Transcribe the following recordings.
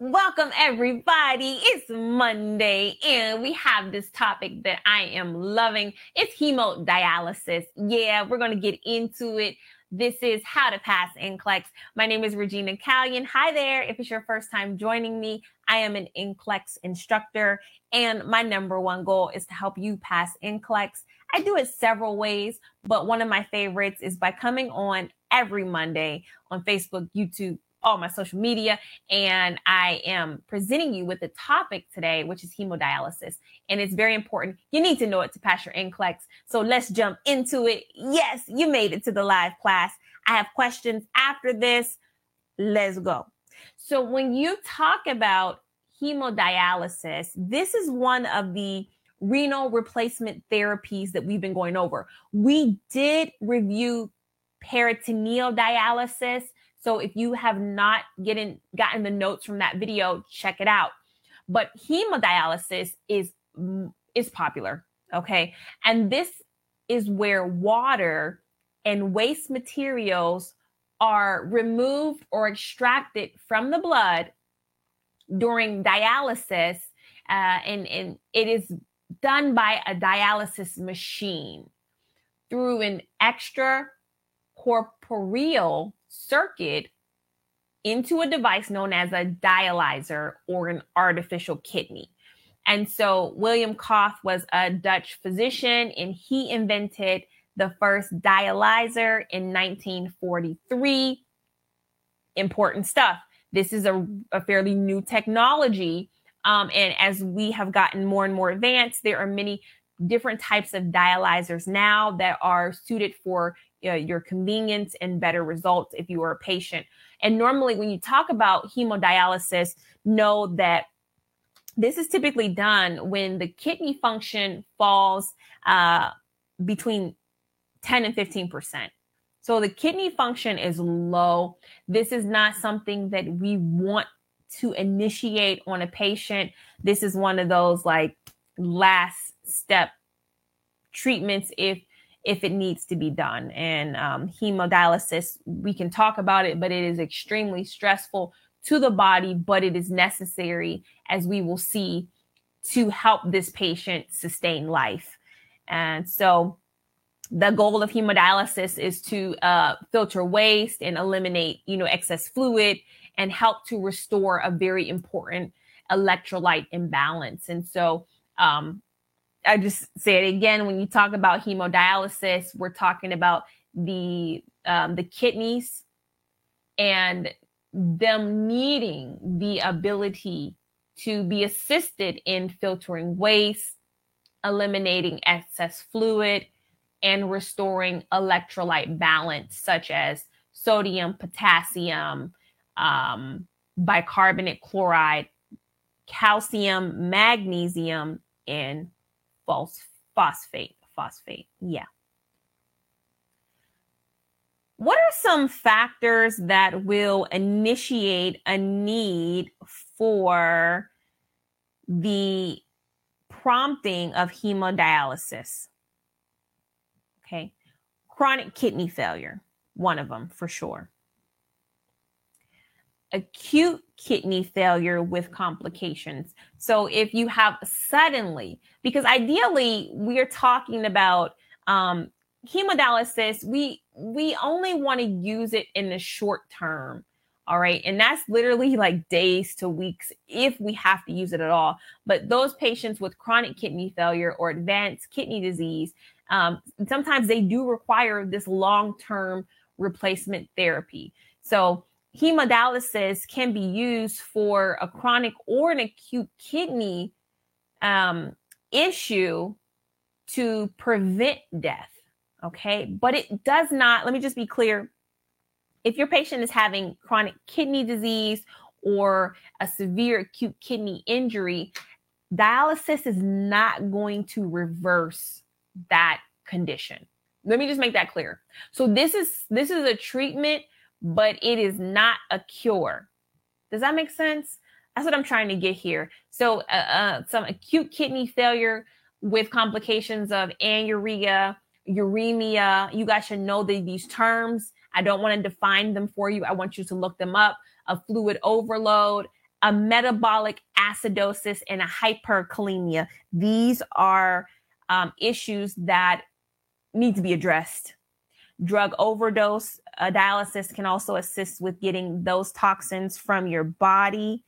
Welcome, everybody. It's Monday, and we have this topic that I am loving. It's hemodialysis. Yeah, we're going to get into it. This is How to Pass NCLEX. My name is Regina Callion. Hi there. If it's your first time joining me, I am an NCLEX instructor, and my number one goal is to help you pass NCLEX. I do it several ways, but one of my favorites is by coming on every Monday on Facebook, YouTube, all my social media. And I am presenting you with the topic today, which is hemodialysis. And it's very important. You need to know it to pass your NCLEX. So let's jump into it. Yes, you made it to the live class. I have questions after this. Let's go. So when you talk about hemodialysis, this is one of the renal replacement therapies that we've been going over. We did review peritoneal dialysis so if you have not getting gotten the notes from that video, check it out. But hemodialysis is is popular, okay? And this is where water and waste materials are removed or extracted from the blood during dialysis, uh, and, and it is done by a dialysis machine through an extra corporeal circuit into a device known as a dialyzer or an artificial kidney. And so William Kolff was a Dutch physician and he invented the first dialyzer in 1943. Important stuff. This is a, a fairly new technology. Um, and as we have gotten more and more advanced, there are many different types of dialyzers now that are suited for uh, your convenience and better results if you are a patient. And normally, when you talk about hemodialysis, know that this is typically done when the kidney function falls uh, between 10 and 15 percent. So the kidney function is low. This is not something that we want to initiate on a patient. This is one of those like last step treatments if if it needs to be done. And um, hemodialysis, we can talk about it, but it is extremely stressful to the body, but it is necessary, as we will see, to help this patient sustain life. And so, the goal of hemodialysis is to uh, filter waste and eliminate, you know, excess fluid and help to restore a very important electrolyte imbalance. And so, um, I just say it again when you talk about hemodialysis, we're talking about the um, the kidneys and them needing the ability to be assisted in filtering waste, eliminating excess fluid, and restoring electrolyte balance, such as sodium, potassium, um, bicarbonate chloride, calcium, magnesium, and false phosphate. Phosphate. Yeah. What are some factors that will initiate a need for the prompting of hemodialysis? Okay. Chronic kidney failure, one of them for sure acute kidney failure with complications. So if you have suddenly, because ideally we're talking about um, hemodialysis, we we only want to use it in the short term. All right. And that's literally like days to weeks if we have to use it at all. But those patients with chronic kidney failure or advanced kidney disease, um, sometimes they do require this long term replacement therapy. So hemodialysis can be used for a chronic or an acute kidney um, issue to prevent death. Okay. But it does not, let me just be clear. If your patient is having chronic kidney disease or a severe acute kidney injury, dialysis is not going to reverse that condition. Let me just make that clear. So this is this is a treatment but it is not a cure. Does that make sense? That's what I'm trying to get here. So, uh, uh, some acute kidney failure with complications of anuria, uremia. You guys should know the, these terms. I don't want to define them for you. I want you to look them up. A fluid overload, a metabolic acidosis, and a hyperkalemia. These are um, issues that need to be addressed. Drug overdose uh, dialysis can also assist with getting those toxins from your body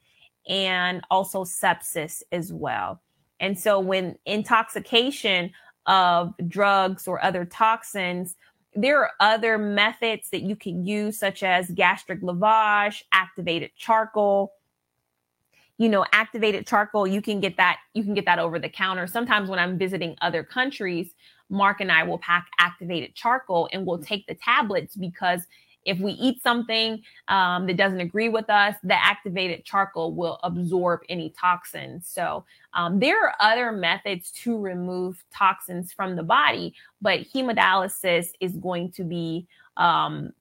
and also sepsis as well. And so, when intoxication of drugs or other toxins, there are other methods that you can use, such as gastric lavage, activated charcoal. You know, activated charcoal, you can get that, you can get that over the counter. Sometimes when I'm visiting other countries, Mark and I will pack activated charcoal and we'll take the tablets because if we eat something um, that doesn't agree with us, the activated charcoal will absorb any toxins. So um, there are other methods to remove toxins from the body, but hemodialysis is going to be um,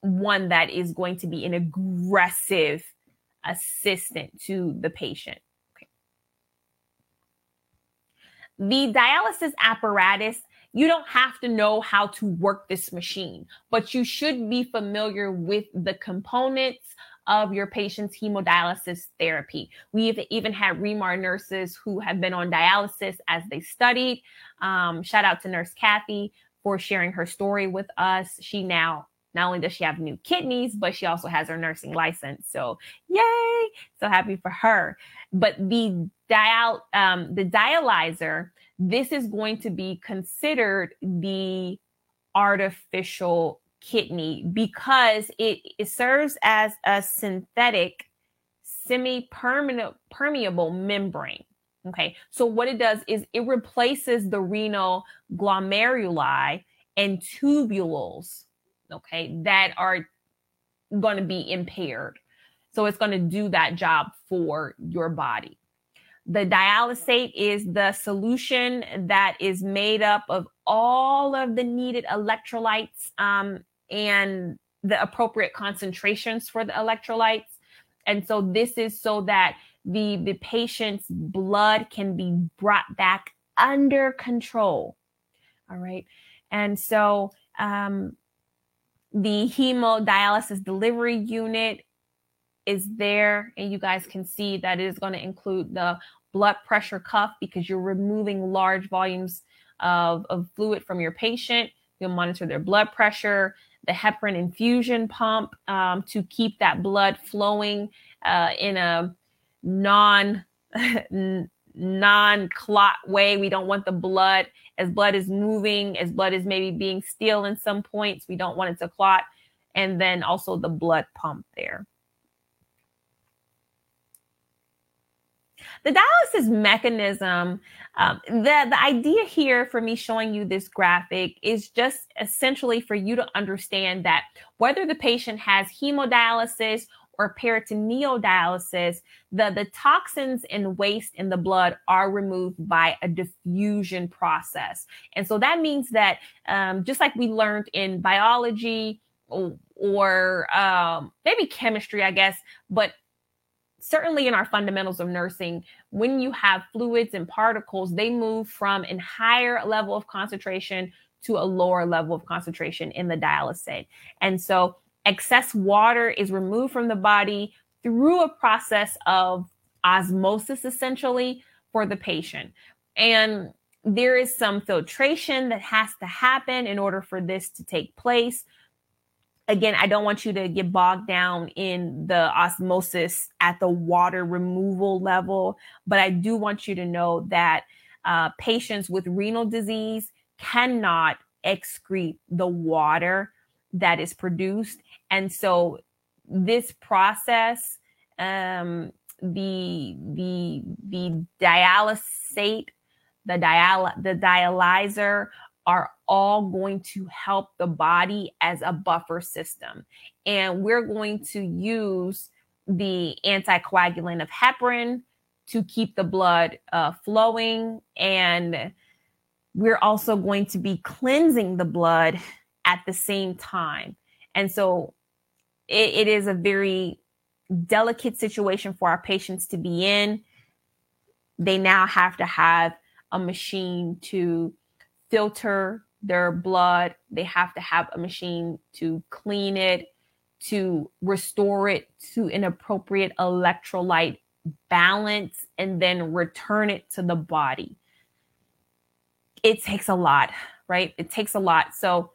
one that is going to be an aggressive assistant to the patient. The dialysis apparatus you don't have to know how to work this machine, but you should be familiar with the components of your patient's hemodialysis therapy. We've even had ReMar nurses who have been on dialysis as they studied. Um, shout out to Nurse Kathy for sharing her story with us. She now not only does she have new kidneys, but she also has her nursing license. So yay! So happy for her. But the dial, um, the dialyzer this is going to be considered the artificial kidney because it, it serves as a synthetic semi-permeable membrane. Okay, so what it does is it replaces the renal glomeruli and tubules, okay, that are going to be impaired. So it's going to do that job for your body. The dialysate is the solution that is made up of all of the needed electrolytes um, and the appropriate concentrations for the electrolytes. And so this is so that the, the patient's blood can be brought back under control. All right. And so um, the hemodialysis delivery unit is there, and you guys can see that it is going to include the blood pressure cuff because you're removing large volumes of, of fluid from your patient. You'll monitor their blood pressure, the heparin infusion pump um, to keep that blood flowing uh, in a non non clot way. We don't want the blood as blood is moving, as blood is maybe being still in some points. We don't want it to clot. And then also the blood pump there. the dialysis mechanism, um, the, the idea here for me showing you this graphic is just essentially for you to understand that whether the patient has hemodialysis or peritoneal dialysis, the, the toxins and waste in the blood are removed by a diffusion process. And so that means that um, just like we learned in biology or, or um, maybe chemistry, I guess, but certainly in our fundamentals of nursing, when you have fluids and particles, they move from a higher level of concentration to a lower level of concentration in the dialysate. And so excess water is removed from the body through a process of osmosis, essentially, for the patient. And there is some filtration that has to happen in order for this to take place again, I don't want you to get bogged down in the osmosis at the water removal level, but I do want you to know that uh, patients with renal disease cannot excrete the water that is produced. And so this process, um, the the the dialysate, the dial the dialyzer are all going to help the body as a buffer system. And we're going to use the anticoagulant of heparin to keep the blood uh, flowing. And we're also going to be cleansing the blood at the same time. And so it, it is a very delicate situation for our patients to be in. They now have to have a machine to filter their blood. They have to have a machine to clean it, to restore it to an appropriate electrolyte balance and then return it to the body. It takes a lot, right? It takes a lot. So,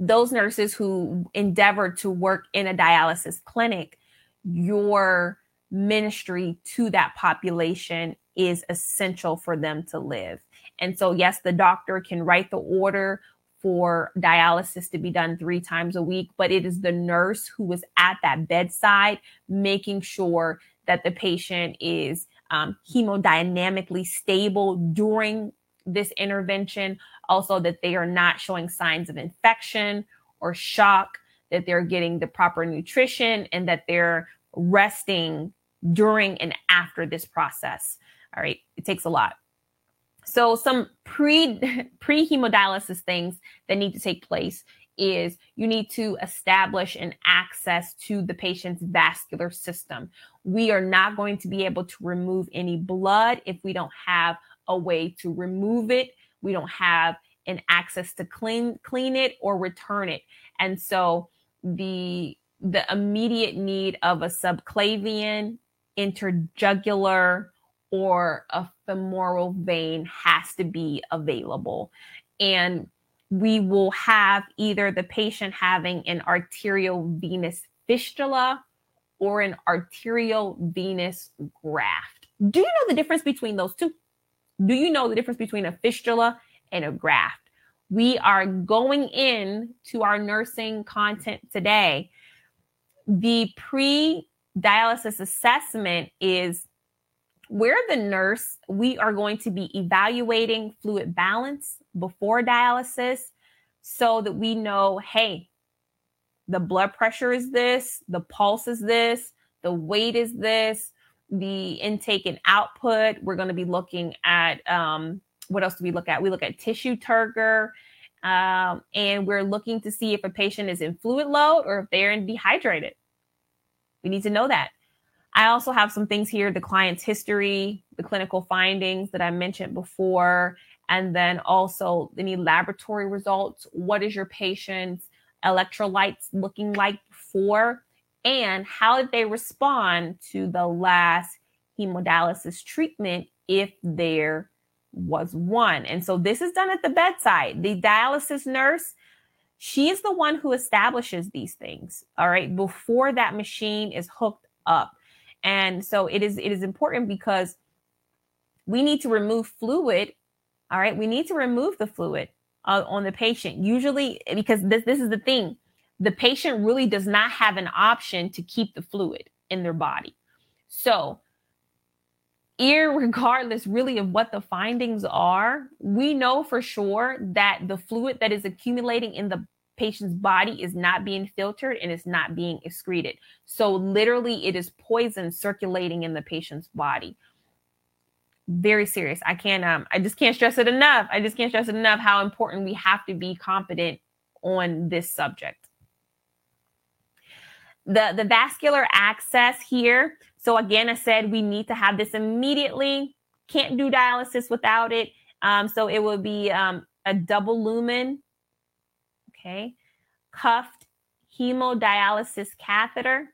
those nurses who endeavor to work in a dialysis clinic, your ministry to that population is essential for them to live. And so, yes, the doctor can write the order for dialysis to be done three times a week, but it is the nurse who is at that bedside making sure that the patient is um, hemodynamically stable during this intervention. Also, that they are not showing signs of infection or shock, that they're getting the proper nutrition, and that they're resting during and after this process. All right, it takes a lot. So some pre pre hemodialysis things that need to take place is you need to establish an access to the patient's vascular system. We are not going to be able to remove any blood if we don't have a way to remove it. We don't have an access to clean clean it or return it. And so the the immediate need of a subclavian, interjugular, or a femoral vein has to be available. And we will have either the patient having an arterial venous fistula or an arterial venous graft. Do you know the difference between those two? Do you know the difference between a fistula and a graft? We are going in to our nursing content today. The pre dialysis assessment is where the nurse, we are going to be evaluating fluid balance before dialysis so that we know, hey, the blood pressure is this, the pulse is this, the weight is this, the intake and output. We're going to be looking at um, what else do we look at? We look at tissue turgor, um, and we're looking to see if a patient is in fluid load or if they're in dehydrated. We need to know that. I also have some things here the client's history, the clinical findings that I mentioned before, and then also any laboratory results. What is your patient's electrolytes looking like before? And how did they respond to the last hemodialysis treatment if there was one? And so this is done at the bedside. The dialysis nurse, she is the one who establishes these things, all right, before that machine is hooked up. And so it is it is important because we need to remove fluid. All right, we need to remove the fluid uh, on the patient. Usually, because this this is the thing, the patient really does not have an option to keep the fluid in their body. So, regardless really of what the findings are, we know for sure that the fluid that is accumulating in the patient's body is not being filtered and it's not being excreted. So, literally, it is poison circulating in the patient's body. Very serious. I can't, um, I just can't stress it enough. I just can't stress it enough how important we have to be competent on this subject. The, the vascular access here. So, again, I said we need to have this immediately. Can't do dialysis without it. Um, so, it will be um, a double lumen okay, cuffed hemodialysis catheter.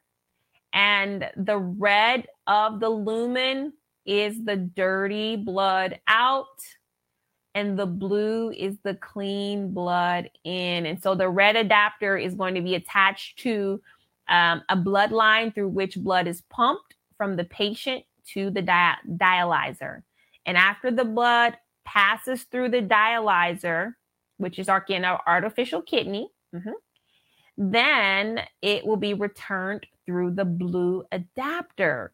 And the red of the lumen is the dirty blood out, and the blue is the clean blood in. And so the red adapter is going to be attached to um, a bloodline through which blood is pumped from the patient to the di- dialyzer. And after the blood passes through the dialyzer, which is our, again, our artificial kidney, mm-hmm. then it will be returned through the blue adapter.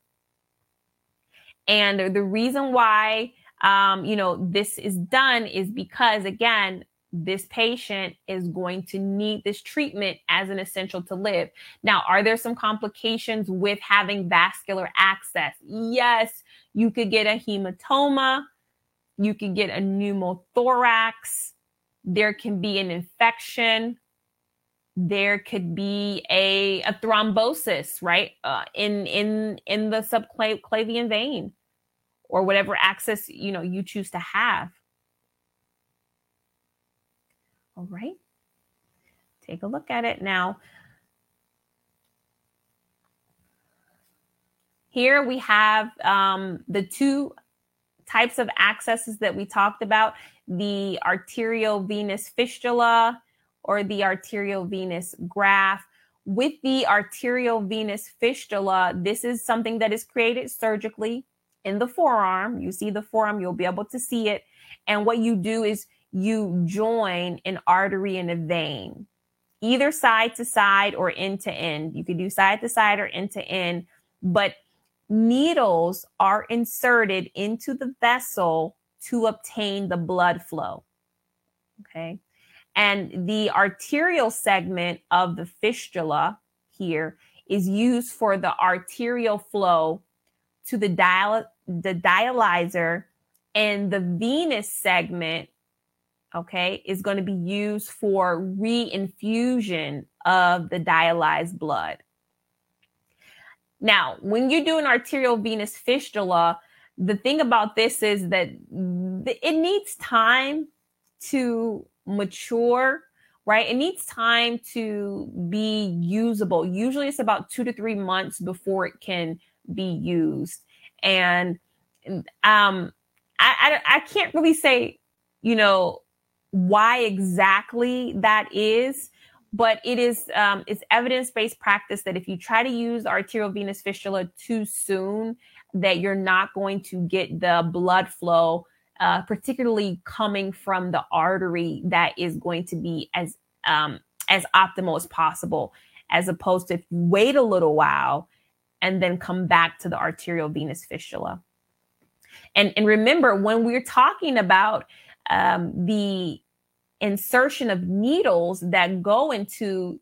And the reason why, um, you know, this is done is because, again, this patient is going to need this treatment as an essential to live. Now, are there some complications with having vascular access? Yes, you could get a hematoma, you could get a pneumothorax, there can be an infection there could be a, a thrombosis right uh, in in in the subclavian vein or whatever access you know you choose to have all right. Take a look at it now. Here we have um, the two types of accesses that we talked about the arteriovenous fistula or the arteriovenous graft. With the arteriovenous fistula, this is something that is created surgically in the forearm. You see the forearm, you'll be able to see it. And what you do is you join an artery and a vein, either side to side or end to end. You can do side to side or end to end, but needles are inserted into the vessel to obtain the blood flow. Okay. And the arterial segment of the fistula here is used for the arterial flow to the dial the dialyzer and the venous segment okay is going to be used for reinfusion of the dialyzed blood. Now when you do an arterial venous fistula the thing about this is that it needs time to mature right? It needs time to be usable. Usually it's about two to three months before it can be used. And um I, I, I can't really say you know why exactly that is but it is um, it's evidence-based practice that if you try to use arteriovenous fistula too soon that you're not going to get the blood flow uh, particularly coming from the artery that is going to be as um, as optimal as possible as opposed to if you wait a little while and then come back to the arteriovenous fistula. And, and remember, when we're talking about um, the insertion of needles that go into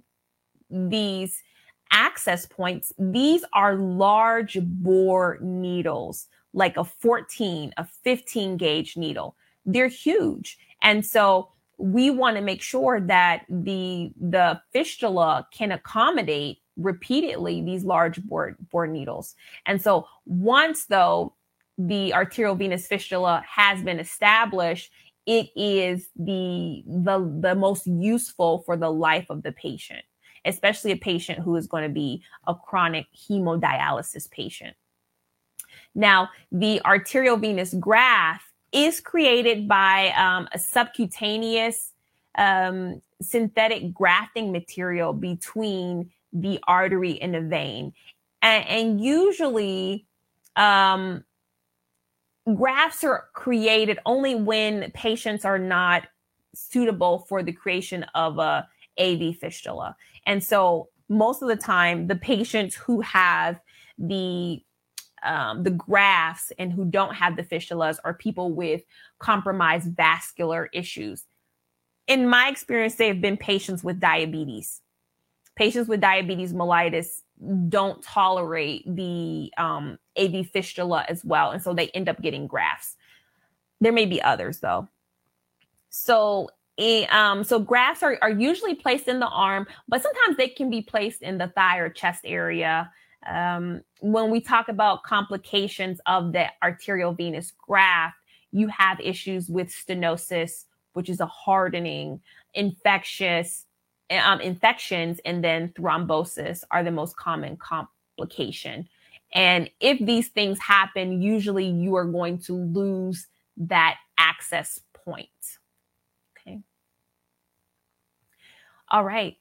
these access points, these are large bore needles, like a 14, a 15 gauge needle. They're huge. And so we want to make sure that the the fistula can accommodate repeatedly these large bore, bore needles. And so once though the arterial venous fistula has been established, it is the, the, the most useful for the life of the patient, especially a patient who is going to be a chronic hemodialysis patient. Now, the arteriovenous graft is created by um, a subcutaneous um, synthetic grafting material between the artery and the vein. And, and usually, um, grafts are created only when patients are not suitable for the creation of a AV fistula. And so most of the time, the patients who have the um, the grafts and who don't have the fistulas are people with compromised vascular issues. In my experience, they have been patients with diabetes patients with diabetes mellitus don't tolerate the um, AV fistula as well. And so they end up getting grafts. There may be others though. So, um, so grafts are, are usually placed in the arm, but sometimes they can be placed in the thigh or chest area. Um, when we talk about complications of the arterial venous graft, you have issues with stenosis, which is a hardening, infectious, um, infections and then thrombosis are the most common complication. And if these things happen, usually you are going to lose that access point. Okay. All right.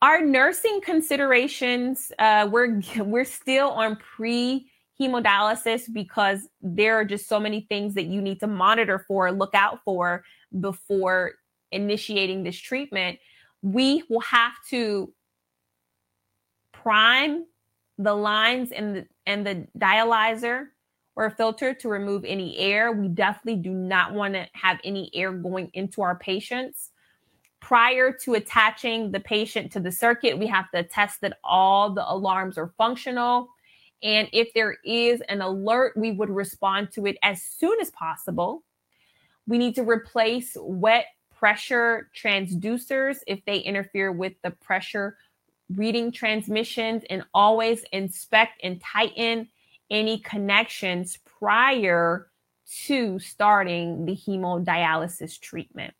Our nursing considerations, uh, we're we're still on pre hemodialysis because there are just so many things that you need to monitor for, look out for before initiating this treatment, we will have to prime the lines and the, and the dialyzer or filter to remove any air. We definitely do not want to have any air going into our patients. Prior to attaching the patient to the circuit, we have to test that all the alarms are functional. And if there is an alert, we would respond to it as soon as possible. We need to replace wet pressure transducers if they interfere with the pressure reading transmissions and always inspect and tighten any connections prior to starting the hemodialysis treatment.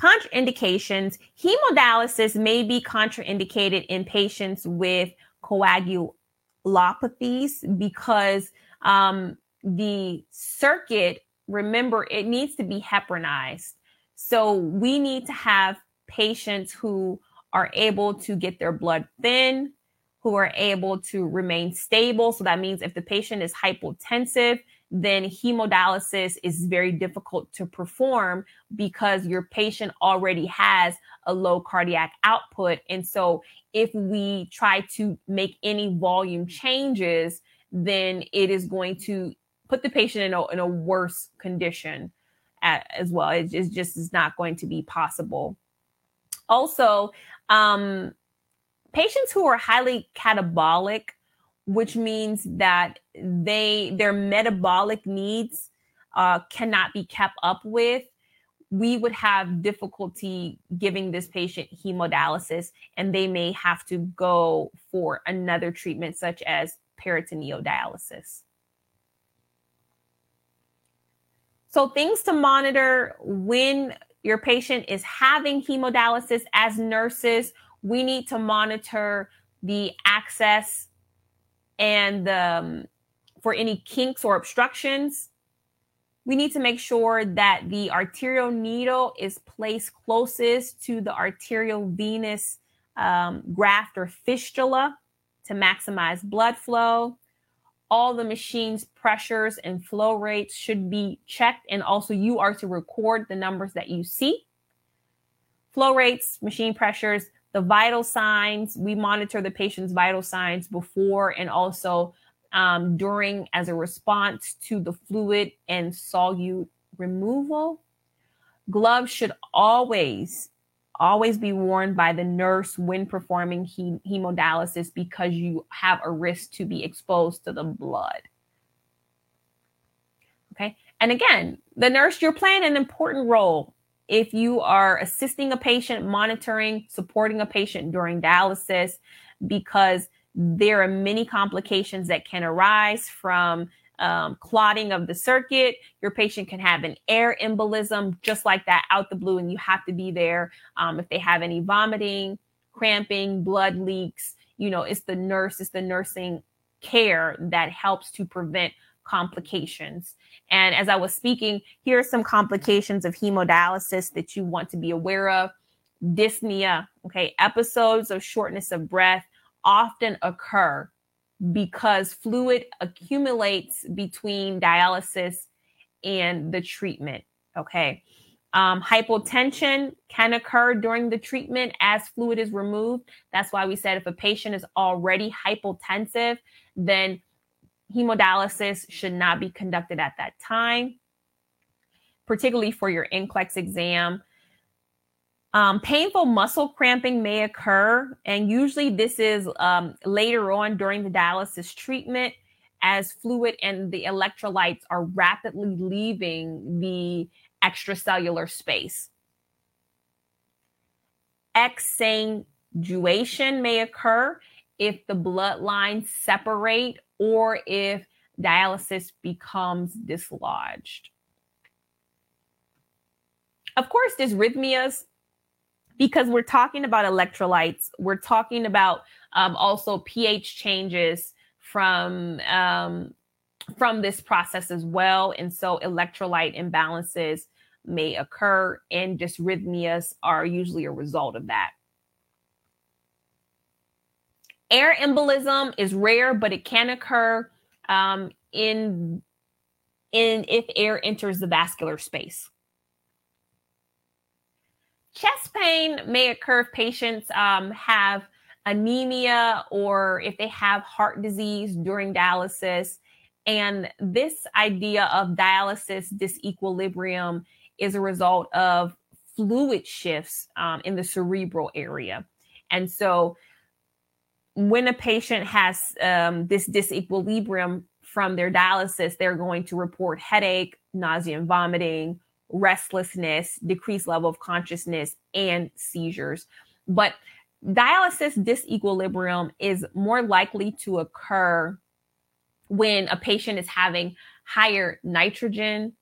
Contraindications hemodialysis may be contraindicated in patients with coagulopathies because um, the circuit, remember, it needs to be heparinized. So we need to have patients who are able to get their blood thin, who are able to remain stable. So that means if the patient is hypotensive, then hemodialysis is very difficult to perform because your patient already has a low cardiac output. And so if we try to make any volume changes, then it is going to put the patient in a, in a worse condition at, as well. It, it just is not going to be possible. Also, um, patients who are highly catabolic which means that they their metabolic needs uh, cannot be kept up with we would have difficulty giving this patient hemodialysis and they may have to go for another treatment such as peritoneal dialysis so things to monitor when your patient is having hemodialysis as nurses we need to monitor the access and um, for any kinks or obstructions, we need to make sure that the arterial needle is placed closest to the arterial venous um, graft or fistula to maximize blood flow. All the machine's pressures and flow rates should be checked, and also you are to record the numbers that you see. Flow rates, machine pressures, the vital signs, we monitor the patient's vital signs before and also um, during as a response to the fluid and solute removal. Gloves should always, always be worn by the nurse when performing he- hemodialysis because you have a risk to be exposed to the blood. Okay. And again, the nurse, you're playing an important role if you are assisting a patient, monitoring, supporting a patient during dialysis, because there are many complications that can arise from um, clotting of the circuit. Your patient can have an air embolism just like that out the blue, and you have to be there. Um, if they have any vomiting, cramping, blood leaks, you know, it's the nurse, it's the nursing care that helps to prevent complications. And as I was speaking, here are some complications of hemodialysis that you want to be aware of. Dyspnea, okay, episodes of shortness of breath often occur because fluid accumulates between dialysis and the treatment, okay. Um, hypotension can occur during the treatment as fluid is removed. That's why we said if a patient is already hypotensive, then hemodialysis should not be conducted at that time, particularly for your NCLEX exam. Um, painful muscle cramping may occur, and usually this is um, later on during the dialysis treatment as fluid and the electrolytes are rapidly leaving the extracellular space. Exsanguation may occur if the blood lines separate or if dialysis becomes dislodged. Of course, dysrhythmias, because we're talking about electrolytes, we're talking about um, also pH changes from um, from this process as well, and so electrolyte imbalances may occur, and dysrhythmias are usually a result of that. Air embolism is rare, but it can occur um, in in if air enters the vascular space. Chest pain may occur if patients um, have anemia or if they have heart disease during dialysis. And this idea of dialysis disequilibrium is a result of fluid shifts um, in the cerebral area. And so when a patient has um, this disequilibrium from their dialysis, they're going to report headache, nausea and vomiting, restlessness, decreased level of consciousness, and seizures. But dialysis disequilibrium is more likely to occur when a patient is having higher nitrogen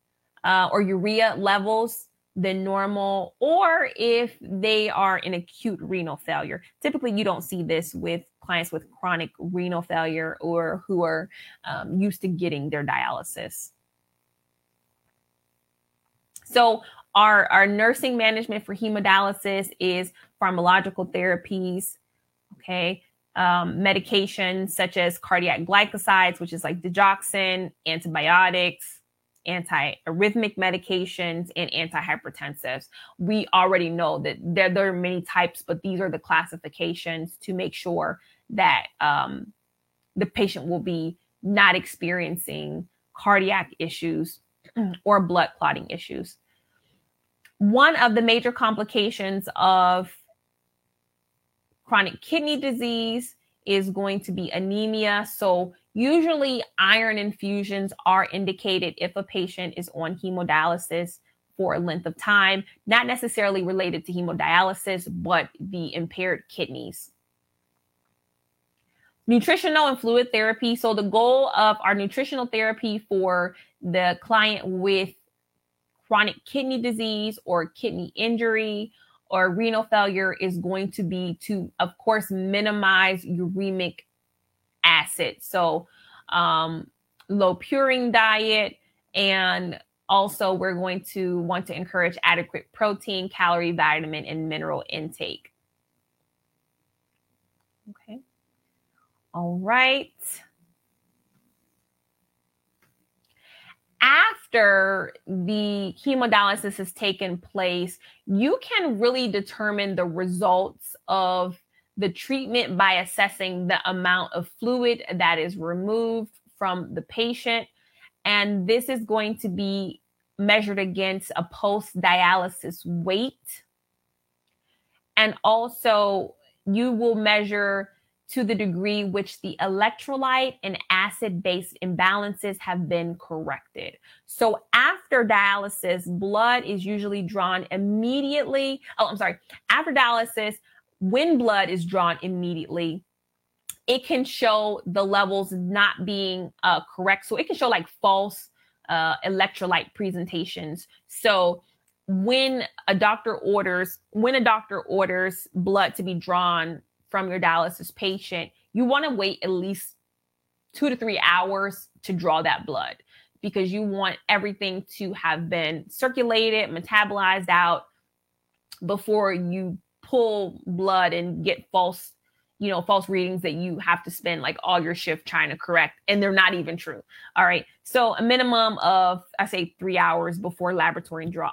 uh, or urea levels than normal or if they are in acute renal failure. Typically, you don't see this with clients with chronic renal failure or who are um, used to getting their dialysis. So, our, our nursing management for hemodialysis is pharmacological therapies, okay, um, medications such as cardiac glycosides, which is like digoxin, antibiotics, anti-arrhythmic medications and antihypertensives. We already know that there, there are many types, but these are the classifications to make sure that um, the patient will be not experiencing cardiac issues or blood clotting issues. One of the major complications of chronic kidney disease is going to be anemia. So Usually, iron infusions are indicated if a patient is on hemodialysis for a length of time, not necessarily related to hemodialysis, but the impaired kidneys. Nutritional and fluid therapy. So, the goal of our nutritional therapy for the client with chronic kidney disease or kidney injury or renal failure is going to be to, of course, minimize uremic acid. So, um, low purine diet. And also, we're going to want to encourage adequate protein, calorie, vitamin, and mineral intake. Okay. All right. After the hemodialysis has taken place, you can really determine the results of the treatment by assessing the amount of fluid that is removed from the patient. And this is going to be measured against a post dialysis weight. And also, you will measure to the degree which the electrolyte and acid based imbalances have been corrected. So, after dialysis, blood is usually drawn immediately. Oh, I'm sorry. After dialysis, when blood is drawn immediately, it can show the levels not being uh, correct. So it can show like false uh, electrolyte presentations. So when a doctor orders, when a doctor orders blood to be drawn from your dialysis patient, you want to wait at least two to three hours to draw that blood because you want everything to have been circulated, metabolized out before you pull blood and get false you know false readings that you have to spend like all your shift trying to correct and they're not even true all right? So a minimum of i say three hours before laboratory draw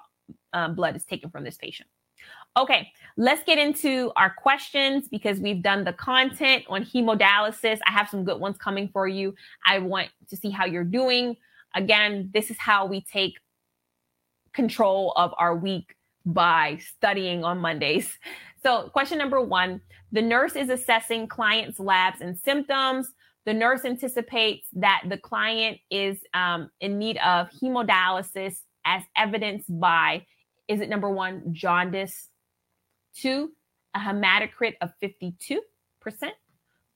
um, blood is taken from this patient okay let's get into our questions because we've done the content on hemodialysis i have some good ones coming for you i want to see how you're doing again this is how we take control of our week by studying on mondays so, question number one the nurse is assessing client's labs and symptoms. The nurse anticipates that the client is um, in need of hemodialysis as evidenced by is it number one, jaundice? Two, a hematocrit of 52%.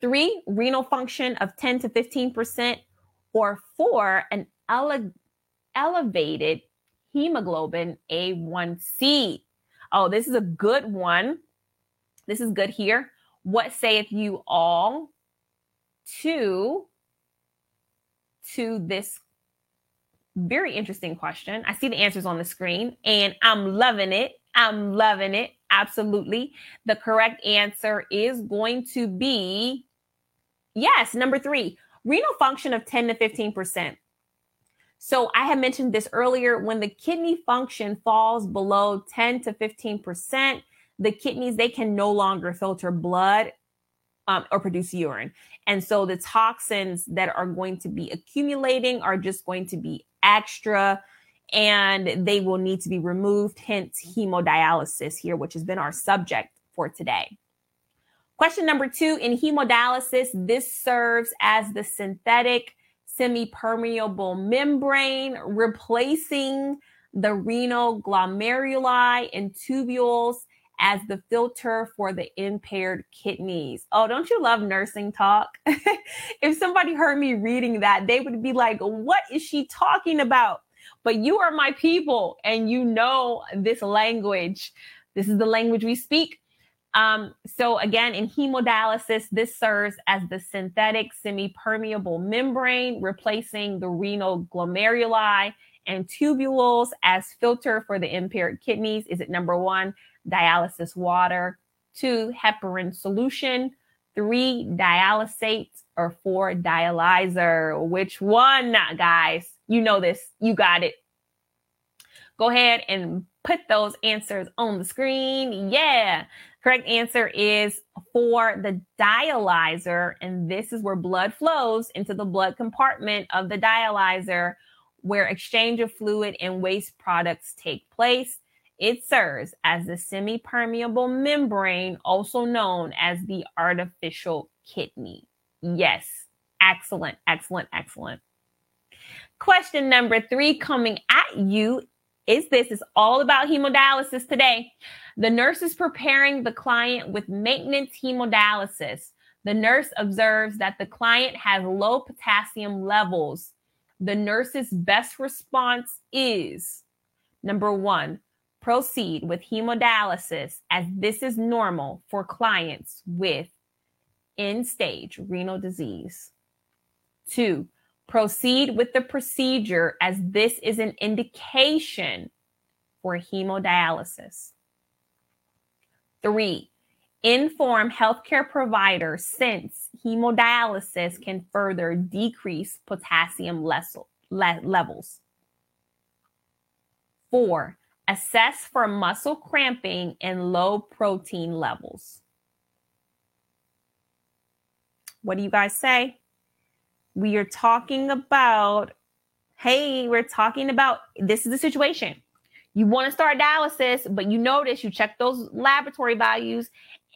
Three, renal function of 10 to 15%. Or four, an ele- elevated hemoglobin A1C. Oh, this is a good one. This is good here. What saith you all to to this very interesting question. I see the answers on the screen and I'm loving it. I'm loving it. Absolutely. The correct answer is going to be yes, number 3. Renal function of 10 to 15%. So I had mentioned this earlier when the kidney function falls below 10 to 15%, the kidneys they can no longer filter blood um, or produce urine and so the toxins that are going to be accumulating are just going to be extra and they will need to be removed hence hemodialysis here which has been our subject for today question number two in hemodialysis this serves as the synthetic semi-permeable membrane replacing the renal glomeruli and tubules as the filter for the impaired kidneys. Oh, don't you love nursing talk? if somebody heard me reading that, they would be like, what is she talking about? But you are my people and you know this language. This is the language we speak. Um, so again, in hemodialysis, this serves as the synthetic semi-permeable membrane, replacing the renal glomeruli and tubules as filter for the impaired kidneys. Is it number one, dialysis water, two, heparin solution, three, dialysate, or four, dialyzer? Which one, guys? You know this. You got it. Go ahead and put those answers on the screen. Yeah. Correct answer is for the dialyzer. And this is where blood flows into the blood compartment of the dialyzer, where exchange of fluid and waste products take place. It serves as the semi permeable membrane, also known as the artificial kidney. Yes. Excellent, excellent, excellent. Question number three coming at you is this is all about hemodialysis today. The nurse is preparing the client with maintenance hemodialysis. The nurse observes that the client has low potassium levels. The nurse's best response is number one, proceed with hemodialysis as this is normal for clients with end stage renal disease. Two, proceed with the procedure as this is an indication for hemodialysis. Three, inform healthcare providers since hemodialysis can further decrease potassium levels. Four, assess for muscle cramping and low protein levels. What do you guys say? We are talking about, hey, we're talking about this is the situation you want to start dialysis, but you notice you check those laboratory values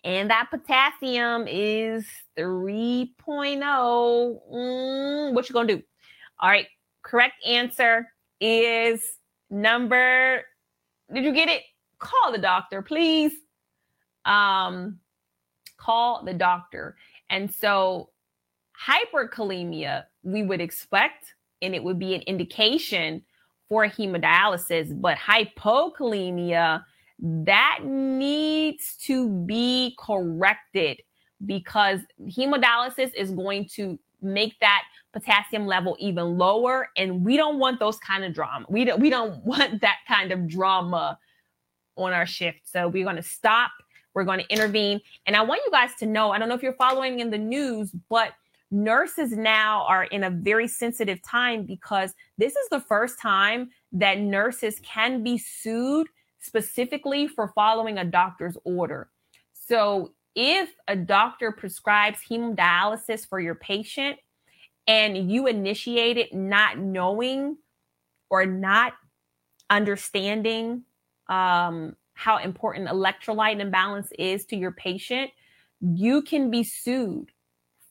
and that potassium is 3.0. Mm, what you gonna do? All right, correct answer is number. Did you get it? Call the doctor, please. Um, call the doctor. And so, hyperkalemia we would expect, and it would be an indication for hemodialysis, but hypokalemia, that needs to be corrected because hemodialysis is going to make that potassium level even lower and we don't want those kind of drama. We don't we don't want that kind of drama on our shift. So we're going to stop. We're going to intervene. And i want you guys to know i don't know if you're following in the news but nurses now are in a very sensitive time because this is the first time that nurses can be sued specifically for following a doctor's order. So if a doctor prescribes hemodialysis for your patient and you initiate it not knowing or not understanding um, how important electrolyte imbalance is to your patient, you can be sued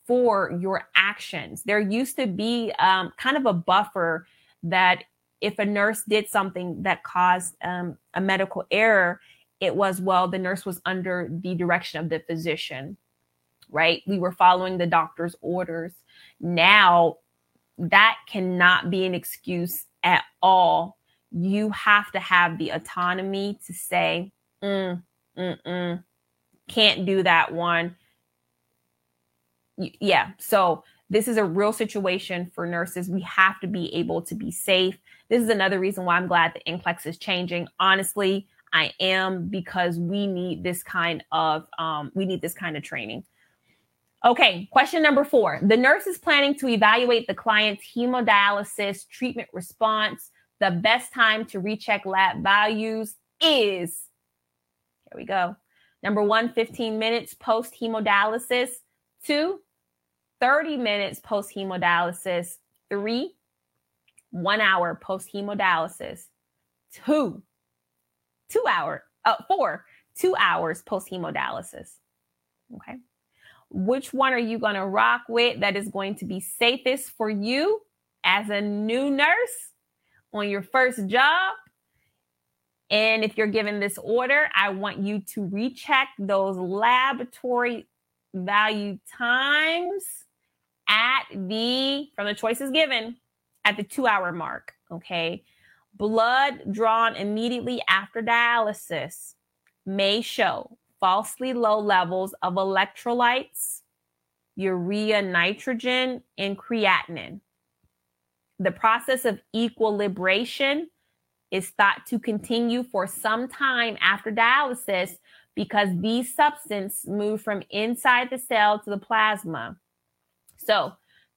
for your actions. There used to be um, kind of a buffer that if a nurse did something that caused um, a medical error, it was, well, the nurse was under the direction of the physician, right? We were following the doctor's orders. Now, that cannot be an excuse at all. You have to have the autonomy to say, mm, mm, mm, can't do that one yeah. So this is a real situation for nurses. We have to be able to be safe. This is another reason why I'm glad the NCLEX is changing. Honestly, I am because we need this kind of um, we need this kind of training. Okay, question number four. The nurse is planning to evaluate the client's hemodialysis treatment response. The best time to recheck lab values is here we go. Number one, 15 minutes post hemodialysis. Two, 30 minutes post hemodialysis, three, one hour post hemodialysis, two, two hour, uh, four, two hours post hemodialysis. Okay. Which one are you going to rock with that is going to be safest for you as a new nurse on your first job? And if you're given this order, I want you to recheck those laboratory value times at the, from the choices given, at the two hour mark. Okay. blood drawn immediately after dialysis may show falsely low levels of electrolytes, urea nitrogen, and creatinine. The process of equilibration is thought to continue for some time after dialysis because these substances move from inside the cell to the plasma. So,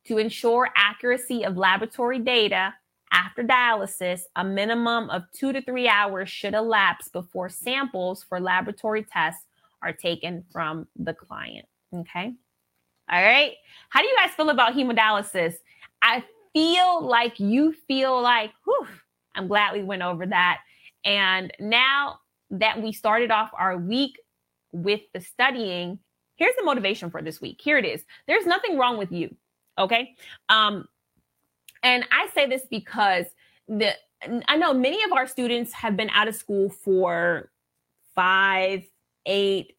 to ensure accuracy of laboratory data after dialysis, a minimum of two to three hours should elapse before samples for laboratory tests are taken from the client. Okay. All right. How do you guys feel about hemodialysis? I feel like you feel like, whew, I'm glad we went over that. And now that we started off our week with the studying, here's the motivation for this week. Here it is. There's nothing wrong with you. Okay. Um, and I say this because the I know many of our students have been out of school for five, eight,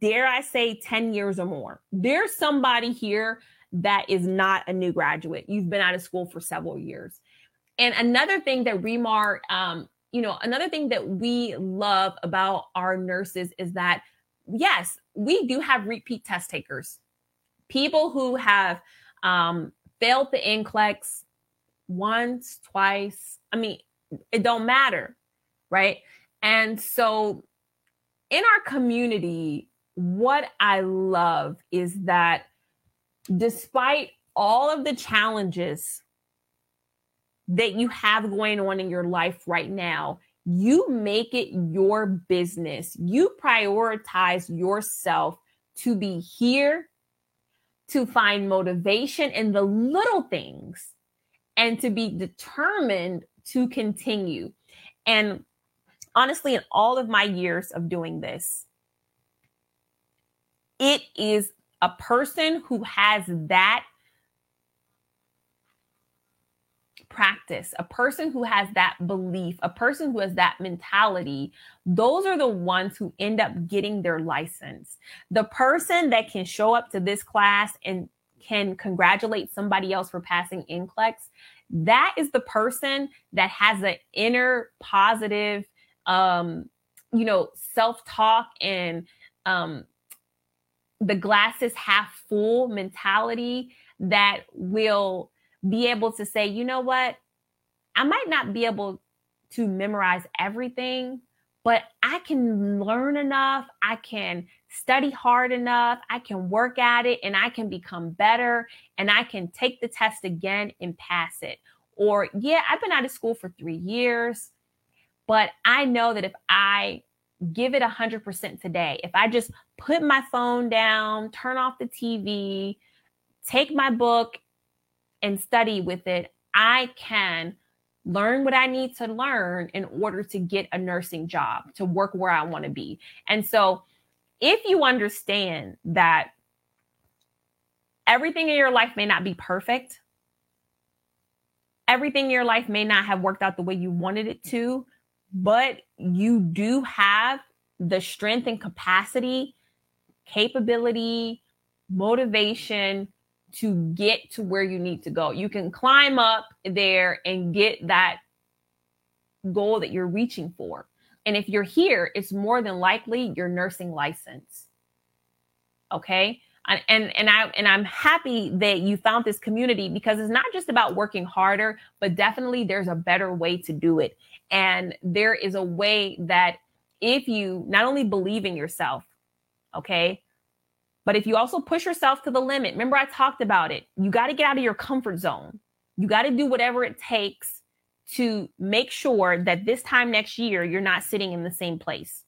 dare I say 10 years or more. There's somebody here that is not a new graduate. You've been out of school for several years. And another thing that ReMar, um, you know, another thing that we love about our nurses is that, yes, we do have repeat test takers, people who have um, failed the NCLEX once, twice. I mean, it don't matter, right? And so in our community, what I love is that despite all of the challenges that you have going on in your life right now, you make it your business. You prioritize yourself to be here, to find motivation in the little things, and to be determined to continue. And honestly, in all of my years of doing this, it is a person who has that practice, a person who has that belief, a person who has that mentality, those are the ones who end up getting their license. The person that can show up to this class and can congratulate somebody else for passing NCLEX, that is the person that has an inner positive, um, you know, self talk and um, the glasses half full mentality that will be able to say, you know what? I might not be able to memorize everything, but I can learn enough. I can study hard enough. I can work at it and I can become better and I can take the test again and pass it. Or, yeah, I've been out of school for three years, but I know that if I give it 100% today, if I just put my phone down, turn off the TV, take my book and study with it, I can learn what I need to learn in order to get a nursing job, to work where I want to be. And so, if you understand that everything in your life may not be perfect, everything in your life may not have worked out the way you wanted it to, but you do have the strength and capacity, capability, motivation to get to where you need to go. You can climb up there and get that goal that you're reaching for. And if you're here, it's more than likely your nursing license. Okay? And, and and I and I'm happy that you found this community because it's not just about working harder, but definitely there's a better way to do it. And there is a way that if you not only believe in yourself, okay, but if you also push yourself to the limit, remember I talked about it. You got to get out of your comfort zone. You got to do whatever it takes to make sure that this time next year, you're not sitting in the same place.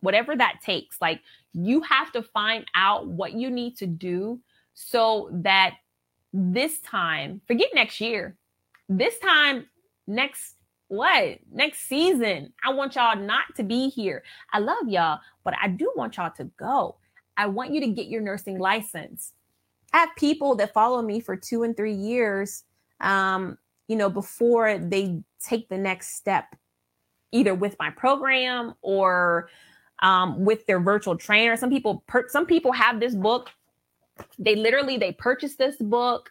Whatever that takes, like you have to find out what you need to do so that this time, forget next year, this time, next what next season i want y'all not to be here i love y'all but i do want y'all to go I want you to get your nursing license. I have people that follow me for two and three years, um, you know, before they take the next step, either with my program or um, with their virtual trainer. Some people, per- some people have this book. They literally they purchase this book,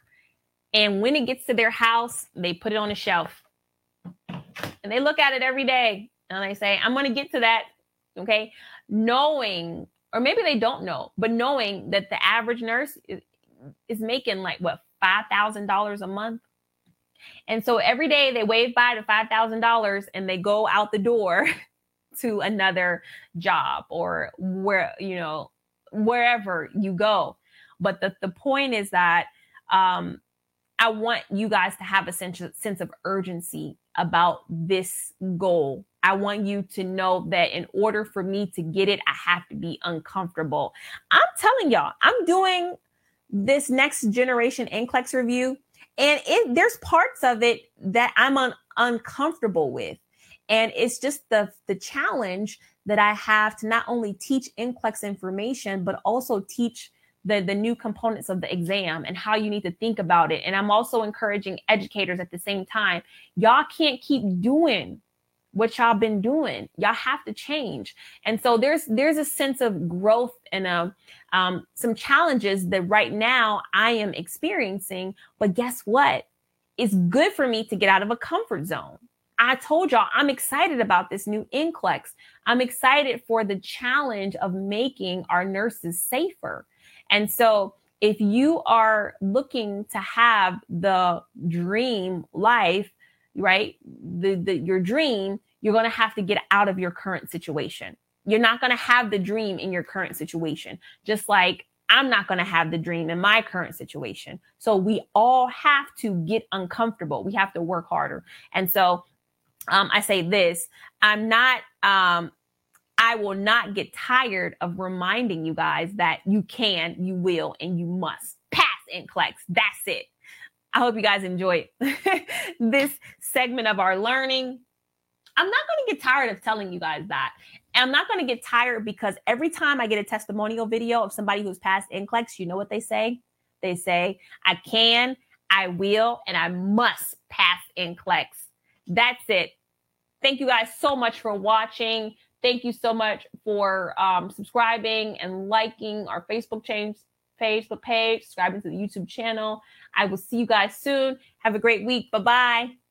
and when it gets to their house, they put it on a shelf. and they look at it every day and they say, I'm going to get to that. Okay. Knowing, or maybe they don't know, but knowing that the average nurse is, is making like what, $5,000 a month. And so every day they wave by to $5,000 and they go out the door to another job or where, you know, wherever you go. But the, the point is that um, I want you guys to have a sense, sense of urgency about this goal. I want you to know that in order for me to get it, I have to be uncomfortable. I'm telling y'all, I'm doing this next generation NCLEX review, and it, there's parts of it that I'm un, uncomfortable with. And it's just the, the challenge that I have to not only teach NCLEX information, but also teach the, the new components of the exam and how you need to think about it. And I'm also encouraging educators at the same time. Y'all can't keep doing what y'all been doing. Y'all have to change. And so there's there's a sense of growth and a, um, some challenges that right now I am experiencing. But guess what? It's good for me to get out of a comfort zone. I told y'all I'm excited about this new NCLEX. I'm excited for the challenge of making our nurses safer. And so if you are looking to have the dream life, right? The, the your dream, you're going to have to get out of your current situation. You're not going to have the dream in your current situation. Just like I'm not going to have the dream in my current situation. So we all have to get uncomfortable. We have to work harder. And so um, I say this I'm not, um, I will not get tired of reminding you guys that you can, you will, and you must pass NCLEX. That's it. I hope you guys enjoy this segment of our learning. I'm not going to get tired of telling you guys that. And I'm not going to get tired because every time I get a testimonial video of somebody who's passed NCLEX, you know what they say? They say, I can, I will, and I must pass NCLEX. That's it. Thank you guys so much for watching. Thank you so much for um, subscribing and liking our Facebook page, Facebook page, subscribing to the YouTube channel. I will see you guys soon. Have a great week. Bye bye.